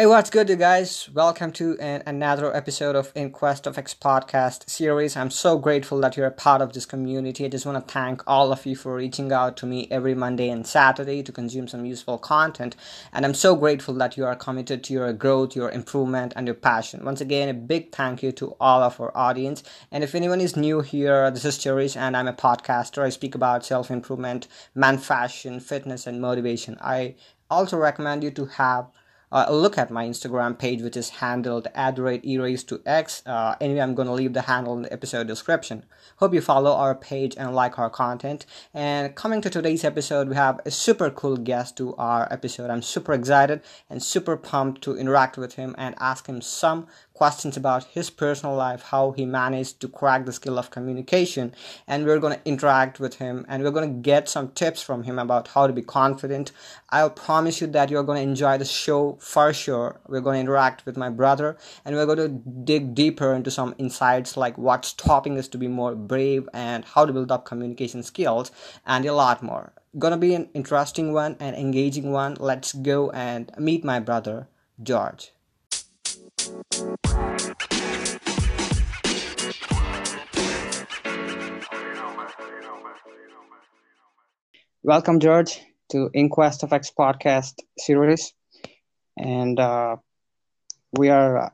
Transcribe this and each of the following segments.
Hey, what's good, you guys? Welcome to an, another episode of In Quest of X podcast series. I'm so grateful that you're a part of this community. I just want to thank all of you for reaching out to me every Monday and Saturday to consume some useful content. And I'm so grateful that you are committed to your growth, your improvement, and your passion. Once again, a big thank you to all of our audience. And if anyone is new here, this is Cherish, and I'm a podcaster. I speak about self improvement, man fashion, fitness, and motivation. I also recommend you to have uh, look at my Instagram page, which is handled at rate erase to x. Uh, anyway, I'm going to leave the handle in the episode description. Hope you follow our page and like our content. And coming to today's episode, we have a super cool guest to our episode. I'm super excited and super pumped to interact with him and ask him some questions about his personal life, how he managed to crack the skill of communication. And we're going to interact with him and we're going to get some tips from him about how to be confident. I'll promise you that you're going to enjoy the show for sure. We're going to interact with my brother and we're going to dig deeper into some insights like what's stopping us to be more brave and how to build up communication skills and a lot more. Gonna be an interesting one and engaging one. Let's go and meet my brother, George. Welcome, George, to In Quest of X podcast series. And uh, we are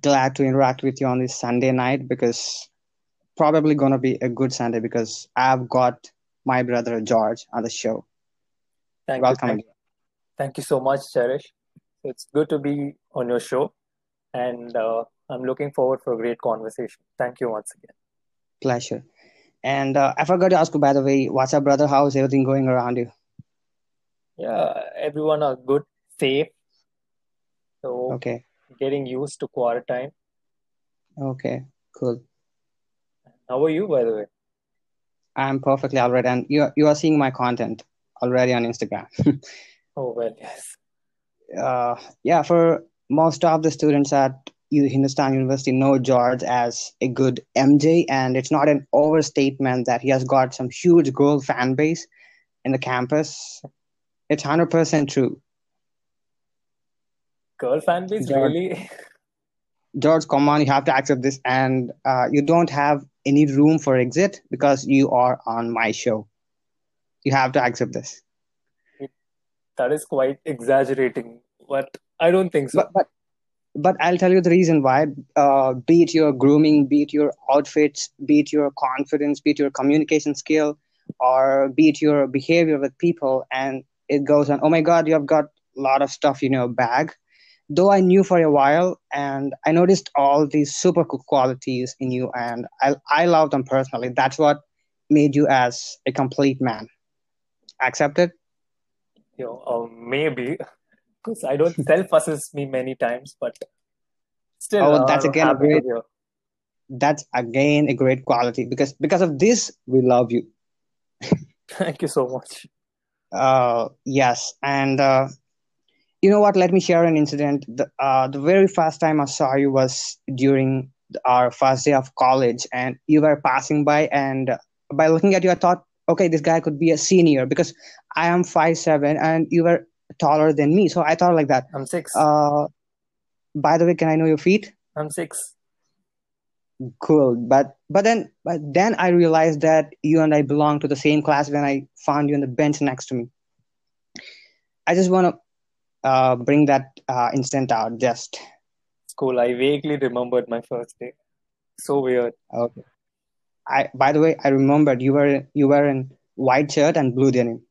glad to interact with you on this Sunday night because probably going to be a good Sunday because I've got my brother George on the show. Thank Welcome. You, thank, thank you so much, Cherish. It's good to be on your show and uh, I'm looking forward for a great conversation. Thank you once again. Pleasure. And uh, I forgot to ask you, by the way, what's up, brother? How's everything going around you? Yeah, everyone are good, safe. So okay, getting used to quarantine. Okay, cool. How are you, by the way? I'm perfectly all right, and you you are seeing my content already on Instagram. oh well, yes. Uh, yeah, for most of the students at Hindustan University know George as a good MJ, and it's not an overstatement that he has got some huge girl fan base in the campus. It's hundred percent true. Girl fan base, George, really? George, come on, you have to accept this, and uh, you don't have any room for exit because you are on my show. You have to accept this. That is quite exaggerating, but I don't think so. But, but, but I'll tell you the reason why. Uh, be it your grooming, be it your outfits, be it your confidence, be it your communication skill, or be it your behavior with people, and it goes on. Oh my God, you have got a lot of stuff in your bag. Though I knew for a while, and I noticed all these super cool qualities in you, and I I love them personally. That's what made you as a complete man. Accepted? You know, uh, maybe because I don't self assess me many times, but still. Oh, that's uh, again a great. That's again a great quality because because of this we love you. Thank you so much. Uh, yes, and uh, you know what? Let me share an incident. The uh, the very first time I saw you was during our first day of college, and you were passing by, and by looking at you, I thought, okay, this guy could be a senior because I am five seven, and you were taller than me. So I thought like that. I'm six. Uh, by the way, can I know your feet? I'm six. Cool, but but then but then I realized that you and I belong to the same class when I found you on the bench next to me. I just want to uh, bring that uh, instant out. Just cool. I vaguely remembered my first day. So weird. Okay. I by the way, I remembered you were you were in white shirt and blue denim.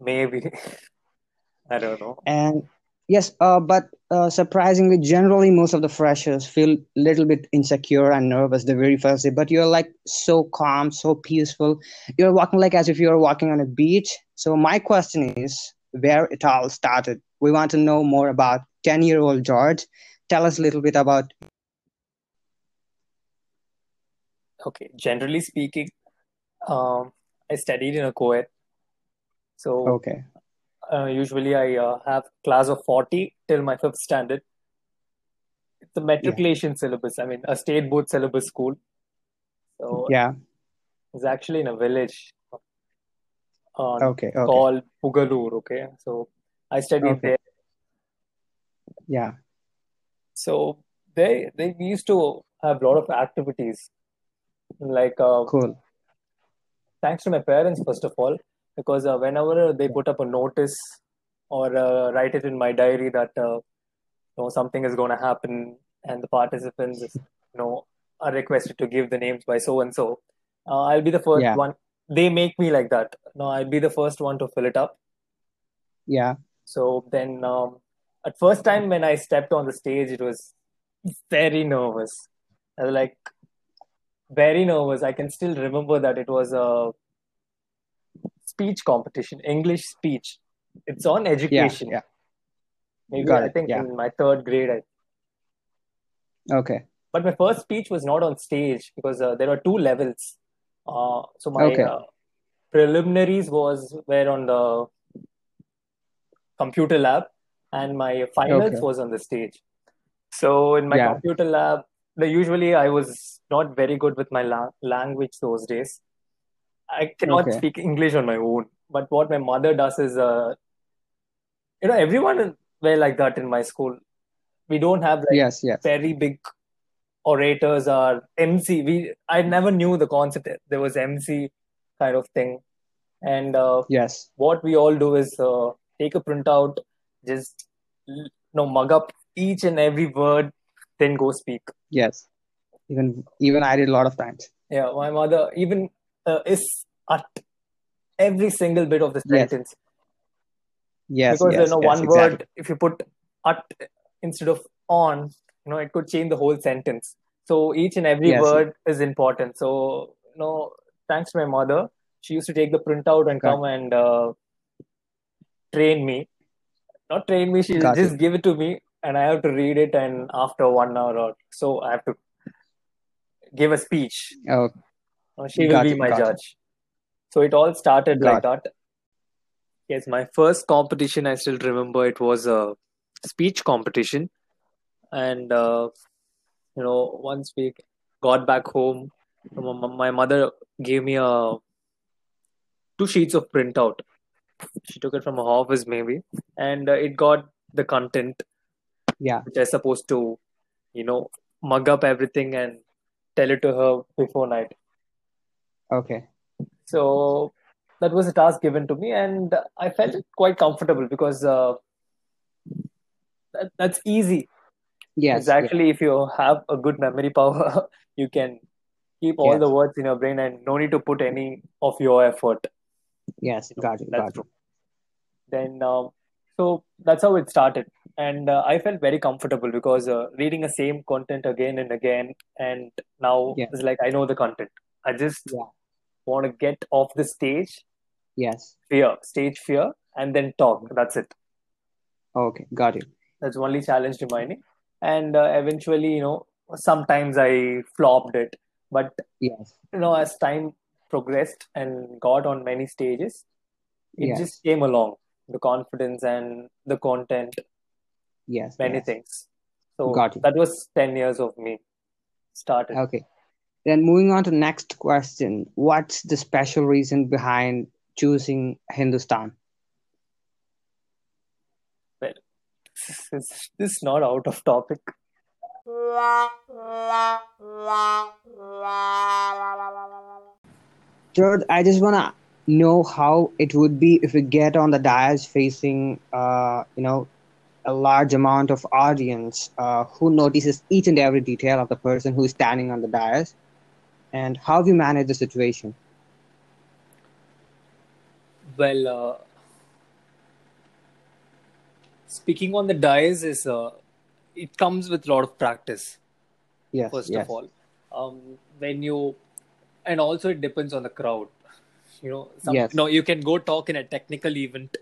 Maybe. I don't know. And yes, uh, but uh, surprisingly, generally, most of the freshers feel a little bit insecure and nervous the very first day. But you're like so calm, so peaceful. You're walking like as if you're walking on a beach. So my question is, where it all started? We want to know more about ten-year-old George. Tell us a little bit about. Okay, generally speaking, um, I studied in a co-ed so okay, uh, usually I uh, have class of forty till my fifth standard. It's a matriculation yeah. syllabus. I mean, a state board syllabus school. So yeah, it's actually in a village. Uh, okay, okay. Called Pugalur. Okay, so I studied okay. there. Yeah. So they they used to have a lot of activities. Like uh, Cool. thanks to my parents first of all, because uh, whenever they put up a notice or uh, write it in my diary that uh, you know something is going to happen and the participants you know are requested to give the names by so and so, uh, I'll be the first Yeah. one. They make me like that. No, I'll be the first one to fill it up. Yeah. So then, um, at first time when I stepped on the stage, it was very nervous. I was like very nervous. I can still remember that it was a speech competition, English speech. It's on education. Yeah. Maybe Got I think Yeah. in my third grade. I, Okay. but my first speech was not on stage because uh, there were two levels. Uh, so my Okay. uh, preliminaries was were on the computer lab, and my finals Okay. was on the stage. So in my Yeah. computer lab, the, usually I was not very good with my la- language those days. I cannot Okay. speak English on my own. But what my mother does is, uh, you know, everyone were like that in my school. We don't have like Yes. Yes. very big orators or MC. We I never knew the concept. There was MC kind of thing, and uh, Yes. what we all do is uh, take a printout, just you know, mug up each and every word, then go speak. Yes. Even even I did a lot of times. Yeah, my mother even uh, is at every single bit of the Yes. sentence Yes. because you know Yes. one Exactly. word if you put at instead of on, you know, it could change the whole sentence. So each and every Yes. word is important. So you know, thanks to my mother, she used to take the printout and Got come and uh, train me. Not train me, she'll got just it. give it to me and I have to read it and after one hour or so I have to give a speech. Oh, Uh, She will be it. my Got judge. So it all started like Got that. Yes, my first competition, I still remember it was a speech competition. And, uh, you know, once we got back home, my mother gave me a two sheets of printout. She took it from her office, maybe, and uh, it got the content, Yeah. which I supposed to, you know, mug up everything and tell it to her before night. Okay. So that was a task given to me, and I felt quite comfortable because uh, that, that's easy. Yes. It's Yeah. actually if you have a good memory power, you can keep all the words in your brain and no need to put any of your effort. Yes. Got it. Got it. Then, um, so that's how it started, and uh, I felt very comfortable because uh, reading the same content again and again, and now Yeah. it's like I know the content. I just Yeah. want to get off the stage, Yes. fear, stage fear, and then talk. That's it. Okay. Got it. That's only challenge remaining. And uh, eventually, you know, sometimes I flopped it, but Yes. you know, as time progressed and got on many stages, it Yes. just came along. The confidence and the content, Yes. many Yes. things. So Got it. that was 10 years of me started. Okay. Then moving on to next question. What's the special reason behind choosing Hindustan? Well, this is, this is not out of topic. Third, I just wanna know how it would be if we get on the dais facing, uh, you know, a large amount of audience uh, who notices each and every detail of the person who is standing on the dais, and how we manage the situation. Well, uh, speaking on the dais is uh, it comes with a lot of practice. Yes. first Yes. of all um, when you and also it depends on the crowd you know some Yes. no you can go talk in a technical event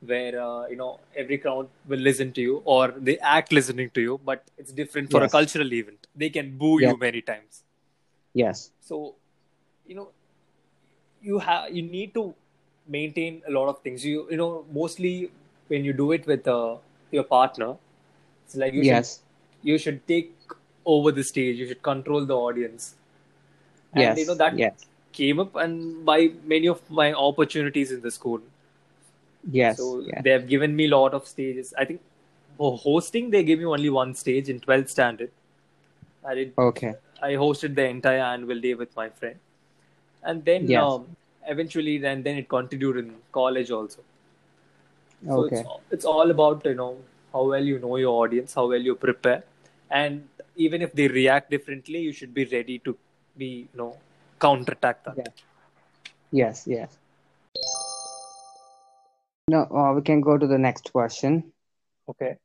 where uh, you know every crowd will listen to you or they act listening to you but it's different for a cultural event they can boo Yes. you many times Yes. so you know you have you need to maintain a lot of things you you know mostly when you do it with uh, your partner it's like you should Yes. you should take over the stage you should control the audience and Yes. you know that Yes. came up and by many of my opportunities in the school Yes. so Yes. they have given me a lot of stages i think for hosting, they gave me only one stage in 12th standard. I did. Okay. I hosted the entire annual day with my friend, and then Yes. um, eventually, then then it continued in college also. So Okay. it's, it's all about you know how well you know your audience, how well you prepare, and even if they react differently, you should be ready to be you know counterattack that. Yeah. Yes. Yes. No, uh, we can go to the next question. Okay.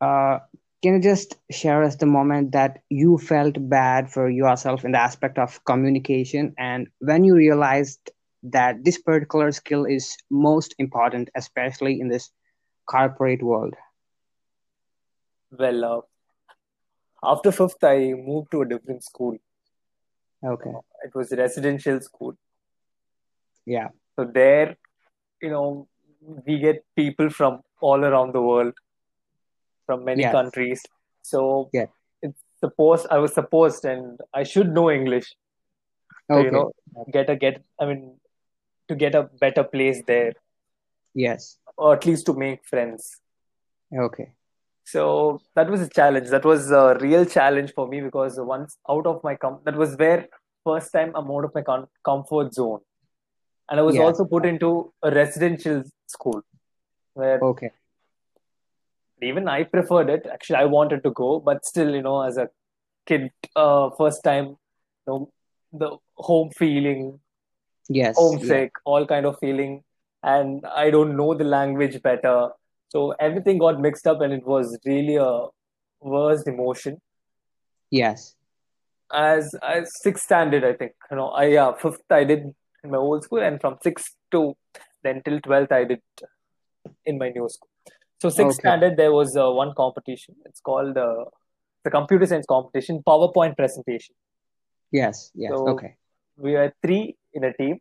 Uh, can you just share us the moment that you felt bad for yourself in the aspect of communication and when you realized that this particular skill is most important, especially in this corporate world? Well, uh, after fifth, I moved to a different school. Okay. It was a residential school. Yeah. So there, you know, we get people from all around the world, from many Yes. countries. So Yeah. it's supposed I was supposed, and I should know English. So, Okay. you know, get a get. I mean, to get a better place there, Yes. or at least to make friends. Okay. So that was a challenge. That was a real challenge for me because once out of my com, that was where first time I'm out of my com- comfort zone, and I was Yeah. also put into a residential school where Okay. even I preferred it. Actually, I wanted to go, but still, you know, as a kid, uh, first time, you know, the home feeling, Yes. homesick, all kind of feeling, and I don't know the language better. So everything got mixed up, and it was really a worst emotion. Yes. As as sixth standard, I think, you know, I yeah, fifth I did in my old school, and from sixth to then till twelfth I did in my new school. So sixth Okay. standard there was uh, one competition. It's called uh, the computer science competition, PowerPoint presentation. Yes. Yes. So- Okay. We were three in a team,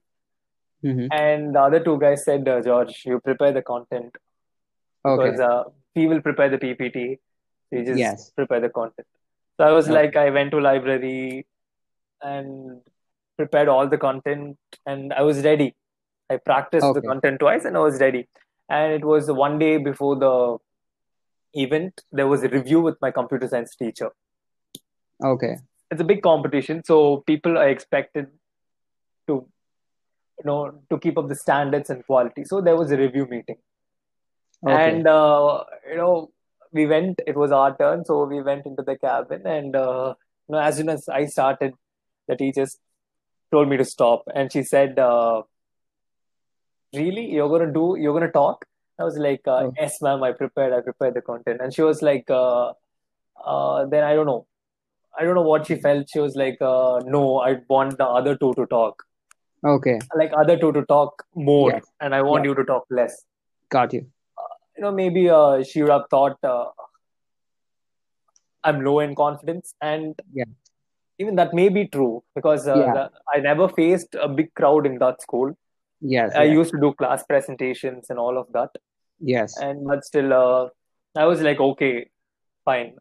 Mm-hmm. and the other two guys said, uh, "George, you prepare the content Okay. because uh, we will prepare the PPT. You just Yes. prepare the content." So I was Okay. like, I went to library and prepared all the content, and I was ready. I practiced the content twice, and I was ready. And it was one day before the event. There was a review with my computer science teacher. Okay. It's a big competition, so people are expected to, you know, to keep up the standards and quality. So there was a review meeting. Okay. and uh, you know we went it was our turn so we went into the cabin and uh, you know as soon as i started the teacher told me to stop and she said uh, really you're going to do you're going to talk i was like uh, Oh. yes ma'am i prepared i prepared the content and she was like uh, uh, then i don't know i don't know what she felt she was like uh, no i want the other two to talk Okay. like other two to talk more Yes. and i want you to talk less Got you. You know, maybe uh, she would have thought uh, I'm low in confidence, and Yeah. even that may be true because uh, Yeah. the, I never faced a big crowd in that school. Yes. I yes. used to do class presentations and all of that, Yes. and but still, uh, I was like, okay, fine.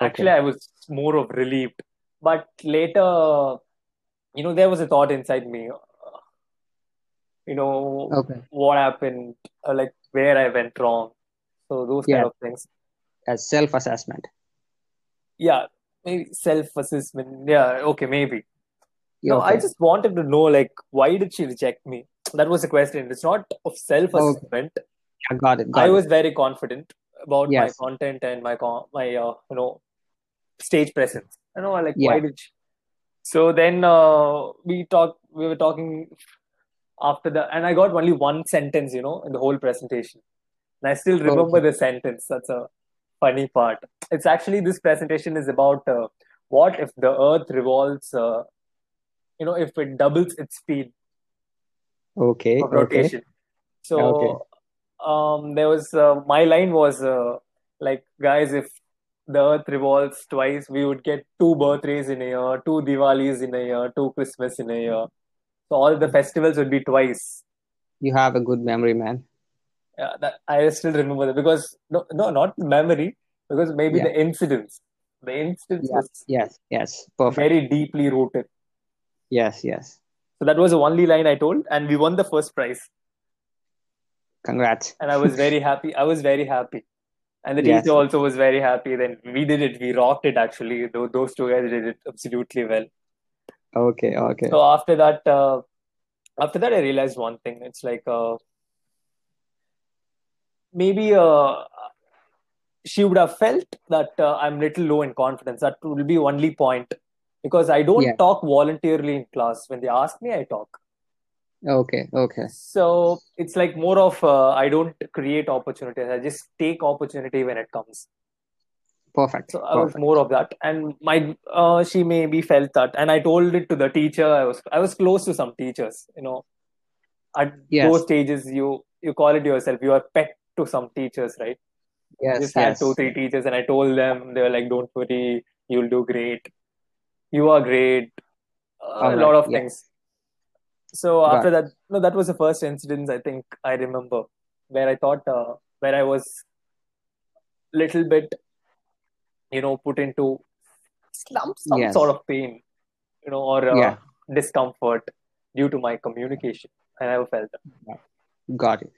Actually, I was more of relieved, but later, you know, there was a thought inside me. uh, You know, Okay. what happened, uh, like where I went wrong. So those kind of things. As self-assessment. yeah maybe self-assessment. Yeah okay maybe. No i just wanted to know like why did she reject me? That was the question. It's not of self-assessment. I got it. Got i it. was very confident about my content and my con- my uh, you know stage presence. I know like why did she? So then uh, we talked we were talking after the and i got only one sentence you know in the whole presentation and i still remember Okay. the sentence that's a funny part it's actually this presentation is about uh, what if the earth revolves uh, you know if it doubles its speed Okay. of Okay. rotation so Okay. um there was uh, my line was uh, like guys if the earth revolves twice we would get two birthdays in a year two diwalis in a year two christmas in a year so all the festivals would be twice You have a good memory, man. yeah that i still remember that because no no not memory because maybe Yeah. the incidents the incidents was Yes. Yes. Perfect. very deeply rooted Yes. Yes. so that was the only line i told and we won the first prize Congrats. and i was very happy i was very happy and the Yes. teacher also was very happy. Then we did it. We rocked it actually. Those two guys did it absolutely well. Okay. Okay. So after that, uh, after that, I realized one thing. It's like uh, maybe uh, she would have felt that uh, I'm little low in confidence. That will be only point because I don't Yeah. talk voluntarily in class. When they ask me, I talk. Okay. Okay. So it's like more of uh, I don't create opportunities. I just take opportunity when it comes. Perfect. So I was more of that, and my uh, she maybe felt that, and I told it to the teacher. I was I was close to some teachers, you know. At Yes. those stages, you you call it yourself. You are pet to some teachers, right? I Yes. just had two three teachers, and I told them they were like, "Don't worry, you'll do great. You are great." Uh, All a lot of Yeah. things. So Got after that, no, that was the first incident I think I remember where I thought uh, where I was little bit, you know, put into some some Yes. sort of pain, you know, or uh, Yeah. discomfort due to my communication. I never felt that. Got it.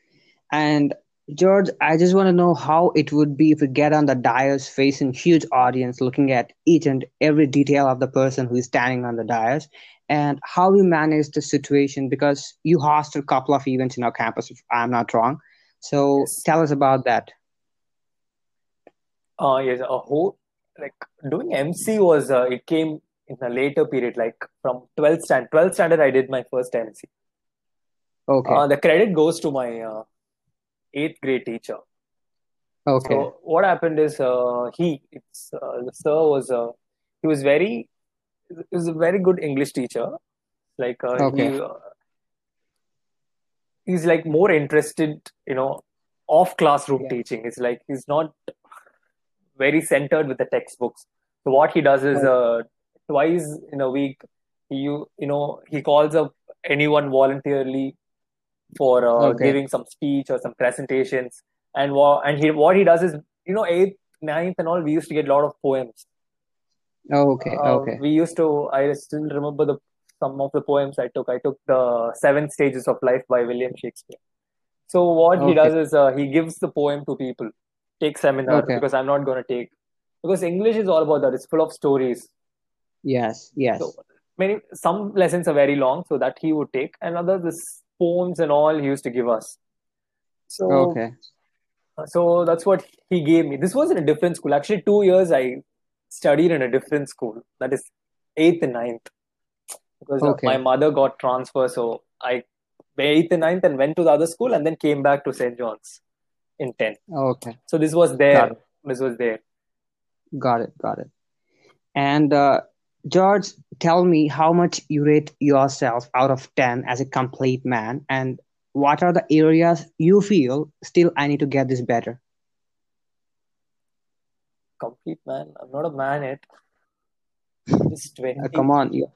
And George, I just want to know how it would be if we get on the dais facing huge audience, looking at each and every detail of the person who is standing on the dais, and how you manage the situation because you hosted a couple of events in our campus, if I'm not wrong. So Yes. tell us about that. Uh, yes, a whole like doing MC was uh, it came in a later period, like from 12th standard. 12th standard, I did my first MC. Okay. Uh, the credit goes to my uh, eighth grade teacher. Okay. So what happened is uh, he, it's, uh, the sir was uh, he was very he was a very good English teacher. Like uh, Okay. he uh, he's like more interested, you know, off classroom Yeah. teaching. It's like he's not very centered with the textbooks. So what he does is uh, twice in a week, he you you know he calls up anyone voluntarily for uh, Okay. giving some speech or some presentations. And what and he what he does is you know eighth, ninth, and all we used to get a lot of poems. Oh, Okay. Uh, Okay. we used to. I still remember the some of the poems I took. I took the Seven Stages of Life by William Shakespeare. So what he does is uh, he gives the poem to people. Take seminar Okay. because I'm not going to take because English is all about that. It's full of stories. Yes. Yes. So many some lessons are very long, so that he would take, and others this poems and all he used to give us. So Okay. so that's what he gave me. This was in a different school. Actually, two years I studied in a different school. That is eighth and ninth. Because uh, Okay. my mother got transfer, so I eighth and ninth and went to the other school and then came back to St. John's in tenth. Okay. So this was there. This was there. Got it. Got it. And uh, George, tell me how much you rate yourself out of 10 as a complete man, and what are the areas you feel still I need to get this better? Complete man. I'm not a man yet. Uh, 20. come on, you,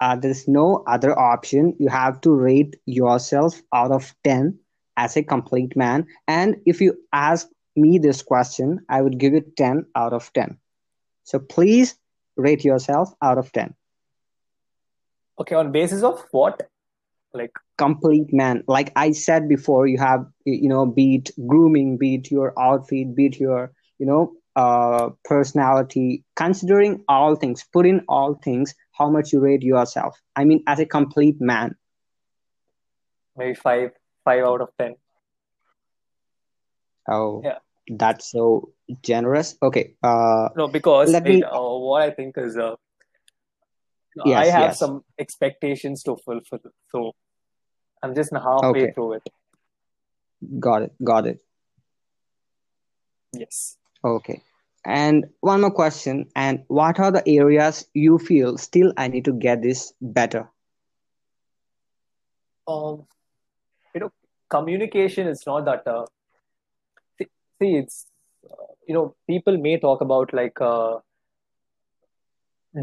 uh, there's no other option. You have to rate yourself out of 10 as a complete man. And if you ask me this question, I would give it 10 out of 10. So please rate yourself out of 10. Okay, on basis of what? Like complete man like i said before you have you know beat grooming beat your outfit beat your you know uh personality considering all things put in all things how much you rate yourself i mean as a complete man maybe five, five out of ten. oh Yeah. that's so generous okay uh No, because let wait, me uh, what I think is uh, I have yes some expectations to fulfill, so I'm just halfway okay through it. got it got it Yes. okay and one more question and what are the areas you feel still i need to get this better Um, you know, communication is not that. Uh, see, see, it's uh, you know, people may talk about like uh,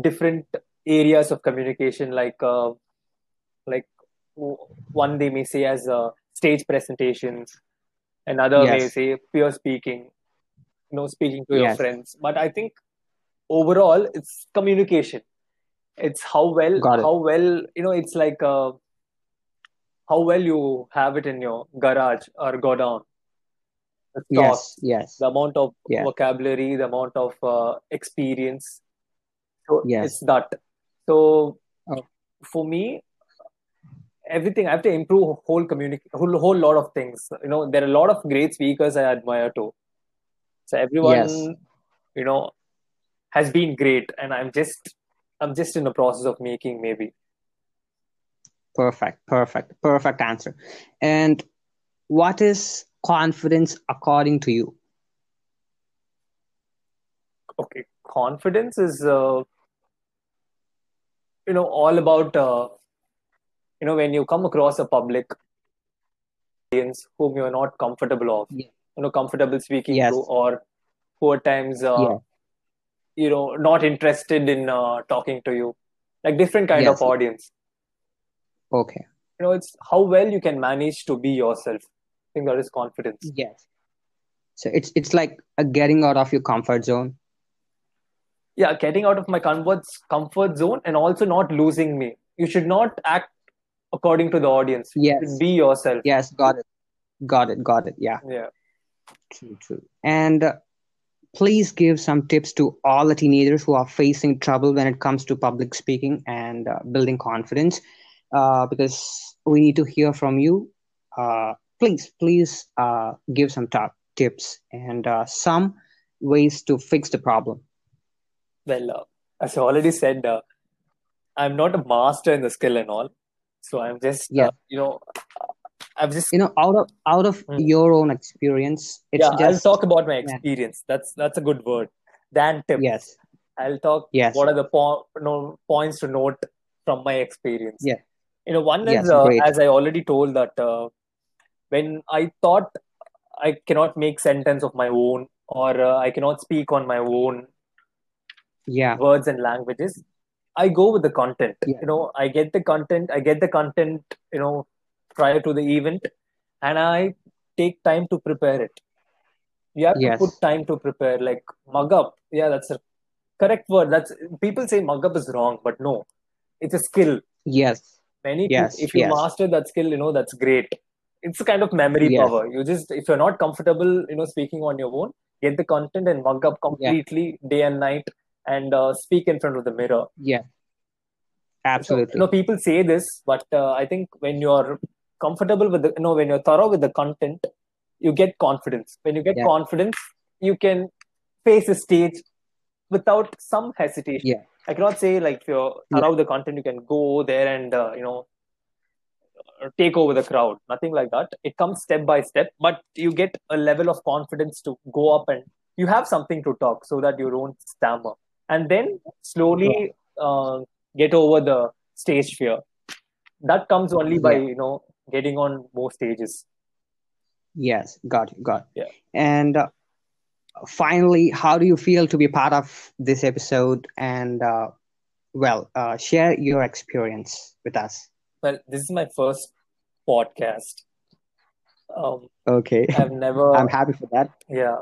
different areas of communication, like uh, like one they may say as uh, stage presentations, another may say pure speaking, you know, speaking to your friends. But I think overall, it's communication. It's how well, it how well, you know, it's like uh, how well you have it in your garage or go down. the yes yes the amount of yeah vocabulary, the amount of uh, experience. So yes it's that. So oh, for me, everything I have to improve whole communication, whole, whole lot of things. You know, there are a lot of great speakers I admire too. So yes everyone, you know, has been great, and I'm just I'm just in the process of making maybe. Perfect perfect perfect answer. And what is confidence according to you? Okay, confidence is uh, you know all about uh, you know when you come across a public audience whom you're not comfortable of, yeah. you know, comfortable speaking to, or who at times uh, yeah. you know not interested in uh, talking to you, like different kind of audience. Okay You know, it's how well you can manage to be yourself. I think that is confidence. yes so it's it's like a getting out of your comfort zone Yeah, getting out of my comfort comfort zone and also not losing me. You should not act according to the audience. Yes be yourself. yes got it got it got it yeah Yeah. true true and uh, please give some tips to all the teenagers who are facing trouble when it comes to public speaking and uh, building confidence uh, because we need to hear from you uh, please please uh, give some top tips and uh, some ways to fix the problem Well, uh, as I already said, uh, I'm not a master in the skill and all. So I'm just, yeah uh, you know, I've just, you know out of out of Hmm. your own experience it's yeah, I'll talk about my yeah, experience. That's that's a good word. Than tips. yes I'll talk yes what are the po- no, points to note from my experience. yeah You know, one is, uh, as I already told, that uh, when I thought I cannot make sentence of my own or uh, I cannot speak on my own yeah words and languages, I go with the content. yeah You know, I get the content, I get the content, you know, prior to the event, and I take time to prepare it. You have to put time to prepare, like mug up. Yeah, that's a correct word. That's people say mug up is wrong, but no, it's a skill. yes Many people, yes if you yes master that skill, you know, that's great. It's a kind of memory yes power. You just, if you're not comfortable, you know, speaking on your own, get the content and mug up yeah completely day and night and uh, speak in front of the mirror. yeah So, you absolutely know, people say this, but uh, I think when you're comfortable with the, you know, when you're thorough with the content, you get confidence. When you get yeah confidence, you can face a stage without some hesitation. yeah I cannot say like if you're the content, you can go there and uh, you know take over the crowd. Nothing like that. It comes step by step, but you get a level of confidence to go up and you have something to talk so that you don't stammer, and then slowly uh, get over the stage fear. That comes only by you know getting on more stages. yes got it got it. Yeah. and uh, finally how do you feel to be part of this episode? And uh, well uh, share your experience with us. Well, this is my first podcast. Um, okay. I've never, i'm happy for that. Yeah,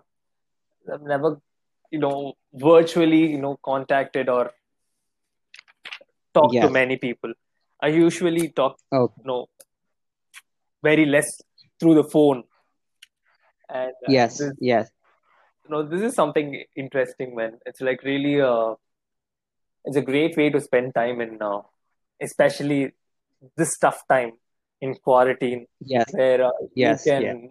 I've never, you know, virtually, you know, contacted or talked to many people. I usually talk, okay you know, very less through the phone, and uh, yes this, yes you know, this is something interesting, man. It's like really, uh, it's a great way to spend time in, uh, especially this tough time in quarantine, yes where uh, you yes yeah can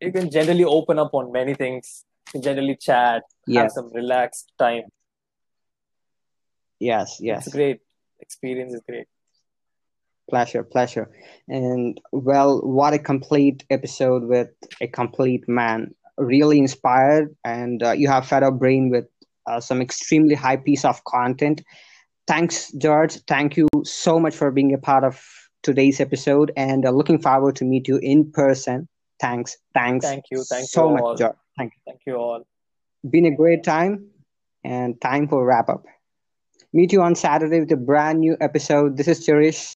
you can generally open up on many things. You can generally chat, have yes some relaxed time. yes yes. It's great. Experience is great. Pleasure, pleasure. And well, what a complete episode with a complete man. Really inspired, and uh, you have fed our brain with uh, some extremely high piece of content. Thanks, George. Thank you so much for being a part of today's episode, and uh, looking forward to meet you in person. Thanks, thanks Thank you. Thank you so much, all. George. Thank you. Thank you all. Been a great time, and time for wrap up. Meet you on Saturday with a brand new episode. This is Cherish.